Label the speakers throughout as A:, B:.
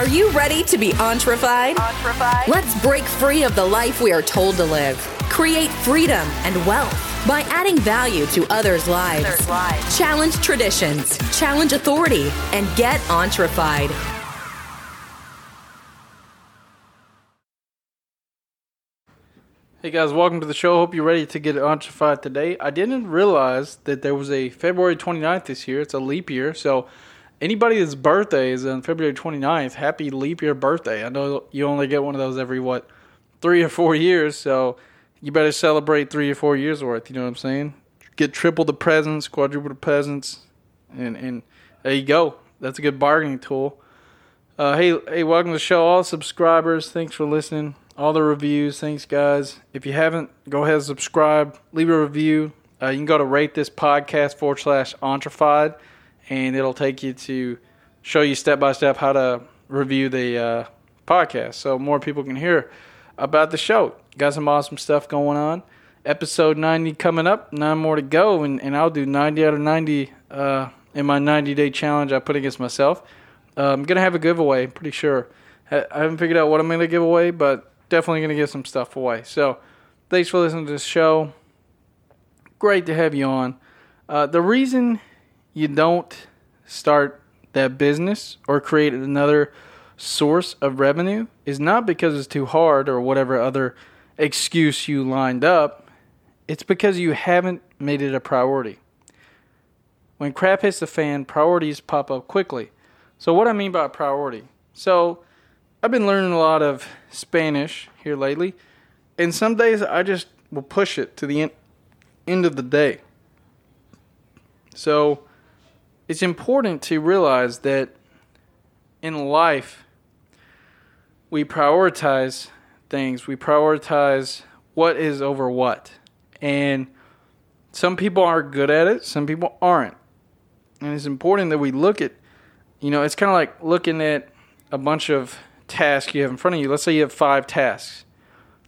A: Are you ready to be entrefied? Let's break free of the life we are told to live. Create freedom and wealth by adding value to others' lives.
B: Others' lives.
A: Challenge traditions, challenge authority, and get entrefied.
C: Hey guys, welcome to the show. Hope you're ready to get entrefied today. I didn't realize that there was a February 29th this year. It's a leap year. So, anybody that's birthday is on February 29th, happy leap year birthday. I know you only get one of those every, what, three or four years. So, you better celebrate three or four years worth. You know what I'm saying? Get triple the presents, quadruple the presents, and, and there you go. That's a good bargaining tool. Uh, hey, hey, welcome to the show, all subscribers. Thanks for listening all the reviews. Thanks, guys. If you haven't, go ahead and subscribe, leave a review. Uh, you can go to rate this podcast forward slash entrefied, and it'll take you to show you step by step how to review the uh, podcast so more people can hear about the show. Got some awesome stuff going on. Episode 90 coming up, nine more to go, and, and I'll do 90 out of 90 uh, in my 90 day challenge I put against myself. Uh, I'm going to have a giveaway, I'm pretty sure. I haven't figured out what I'm going to give away, but definitely going to give some stuff away. So, thanks for listening to this show. Great to have you on. Uh, the reason you don't start that business or create another source of revenue is not because it's too hard or whatever other excuse you lined up. It's because you haven't made it a priority. When crap hits the fan, priorities pop up quickly. So, what I mean by priority? So, I've been learning a lot of Spanish here lately, and some days I just will push it to the end of the day. So it's important to realize that in life, we prioritize things, we prioritize what is over what. And some people are good at it, some people aren't. And it's important that we look at, you know, it's kind of like looking at a bunch of tasks you have in front of you, let's say you have five tasks.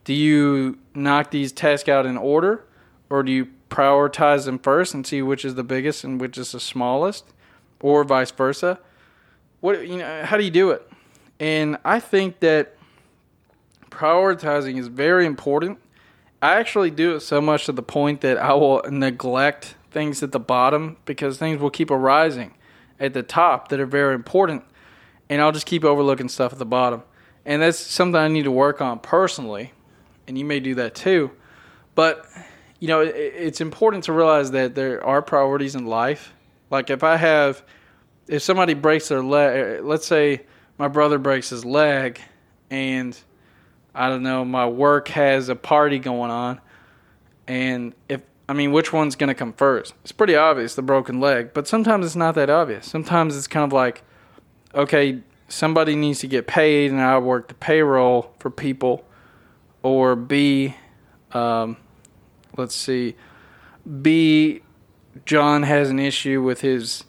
C: Do you knock these tasks out in order, or do you prioritize them first and see which is the biggest and which is the smallest, or vice versa? What you know? How do you do it? And I think that prioritizing is very important. I actually do it so much to the point that I will neglect things at the bottom because things will keep arising at the top that are very important and I'll just keep overlooking stuff at the bottom. And that's something I need to work on personally, and you may do that too. But you know, it's important to realize that there are priorities in life. Like if I have, if somebody breaks their leg, let's say my brother breaks his leg, and I don't know, my work has a party going on, and if I mean, which one's going to come first? It's pretty obvious, the broken leg, but sometimes it's not that obvious. Sometimes it's kind of like, okay, somebody needs to get paid and I work the payroll for people, or B, um, let's see, B, John has an issue with his,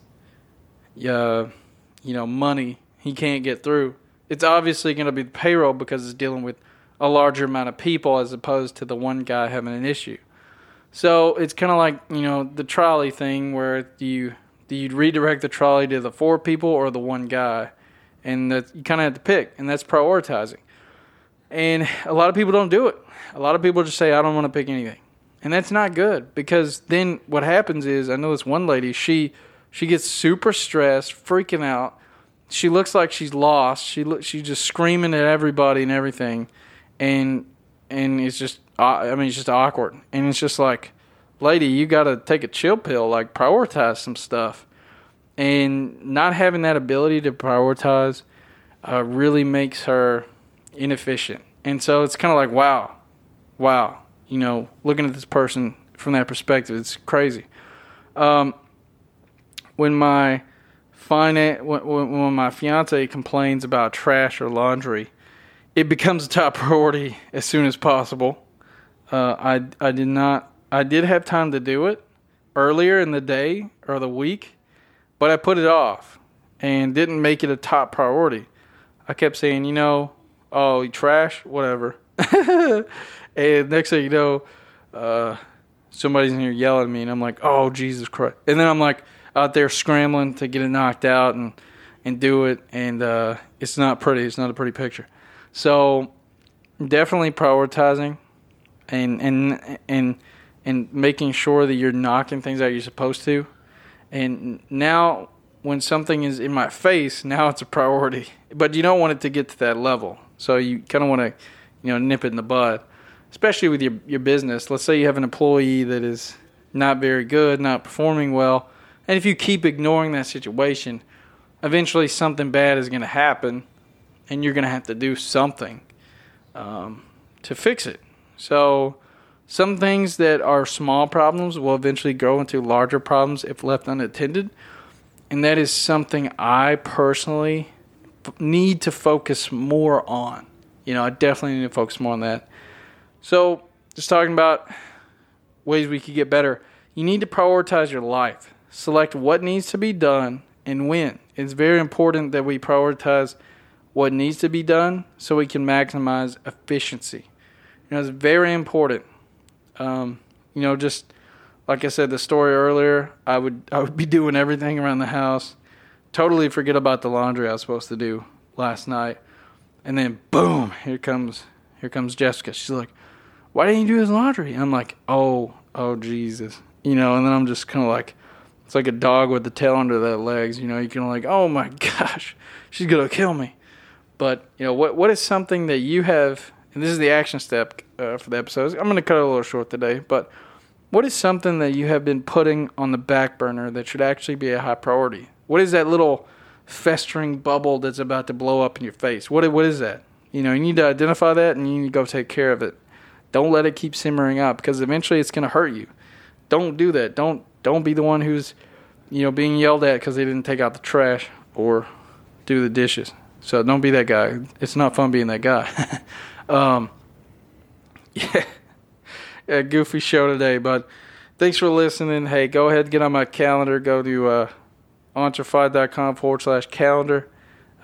C: uh, you know, money he can't get through. It's obviously going to be the payroll because it's dealing with a larger amount of people as opposed to the one guy having an issue. So it's kind of like you know the trolley thing where you do you redirect the trolley to the four people or the one guy? And that you kind of have to pick, and that's prioritizing. And a lot of people don't do it. A lot of people just say, I don't want to pick anything. And that's not good because then what happens is, I know this one lady, she she gets super stressed, freaking out. She looks like she's lost. She look, she's just screaming at everybody and everything, and and it's just I mean it's just awkward. And it's just like lady, you got to take a chill pill, like prioritize some stuff. And not having that ability to prioritize uh, really makes her inefficient. And so it's kind of like, wow, wow, you know, looking at this person from that perspective, it's crazy. Um, when my finance, when, when my fiance complains about trash or laundry, it becomes a top priority as soon as possible. Uh, I I did not I did have time to do it earlier in the day or the week, but I put it off and didn't make it a top priority. I kept saying, you know, oh, trash, whatever. and next thing you know, uh, somebody's in here yelling at me, and I'm like, oh, Jesus Christ. And then I'm like out there scrambling to get it knocked out and, and do it, and uh, it's not pretty. It's not a pretty picture. So definitely prioritizing and and and and making sure that you're knocking things out you're supposed to. And now when something is in my face, now it's a priority. But you don't want it to get to that level. So you kind of want to, you know, nip it in the bud, especially with your your business. Let's say you have an employee that is not very good, not performing well, and if you keep ignoring that situation, eventually something bad is going to happen, and you're going to have to do something um, to fix it. So, some things that are small problems will eventually grow into larger problems if left unattended. And that is something I personally need to focus more on. You know, I definitely need to focus more on that. So, just talking about ways we could get better. You need to prioritize your life. Select what needs to be done and when. It's very important that we prioritize what needs to be done so we can maximize efficiency. You know, it's very important. Um, you know, just like I said, the story earlier, I would I would be doing everything around the house, totally forget about the laundry I was supposed to do last night, and then boom, here comes here comes Jessica. She's like, "Why didn't you do his laundry?" And I'm like, "Oh, oh Jesus," you know, and then I'm just kind of like, it's like a dog with the tail under their legs, you know. You can like, "Oh my gosh, she's gonna kill me." But you know what? What is something that you have? And this is the action step uh, for the episodes. I'm to cut it a little short today, but what is something that you have been putting on the back burner that should actually be a high priority? What is that little festering bubble that's about to blow up in your face? What what is that? You know, you need to identify that and you need to go take care of it. Don't let it keep simmering up because eventually it's going to hurt you. Don't do that. Don't don't be the one who's you know being yelled at because they didn't take out the trash or do the dishes. So don't be that guy. It's not fun being that guy. um, yeah. goofy show today, but thanks for listening. Hey, go ahead, get on my calendar. Go to uh, entrefied.com forward slash calendar.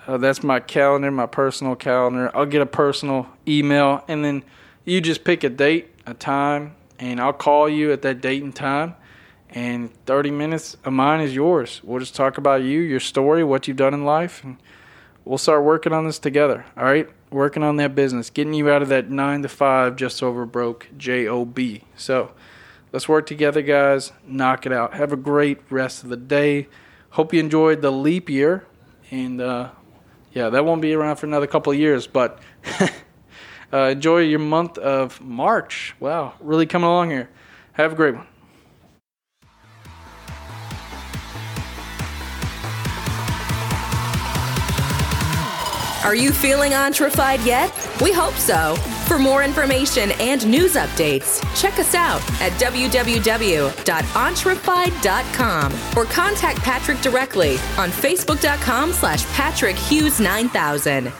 C: Uh, that's my calendar, my personal calendar. I'll get a personal email, and then you just pick a date, a time, and I'll call you at that date and time. And 30 minutes of mine is yours. We'll just talk about you, your story, what you've done in life, and we'll start working on this together. All right, working on that business, getting you out of that nine to five just over broke job. So let's work together, guys. Knock it out. Have a great rest of the day. Hope you enjoyed the leap year, and uh, yeah, that won't be around for another couple of years, but. uh, enjoy your month of March. Wow, really coming along here. Have a great one.
A: Are you feeling entrefied yet? We hope so. For more information and news updates, check us out at www.entrefied.com or contact Patrick directly on facebook.com slash Patrick Hughes 9000.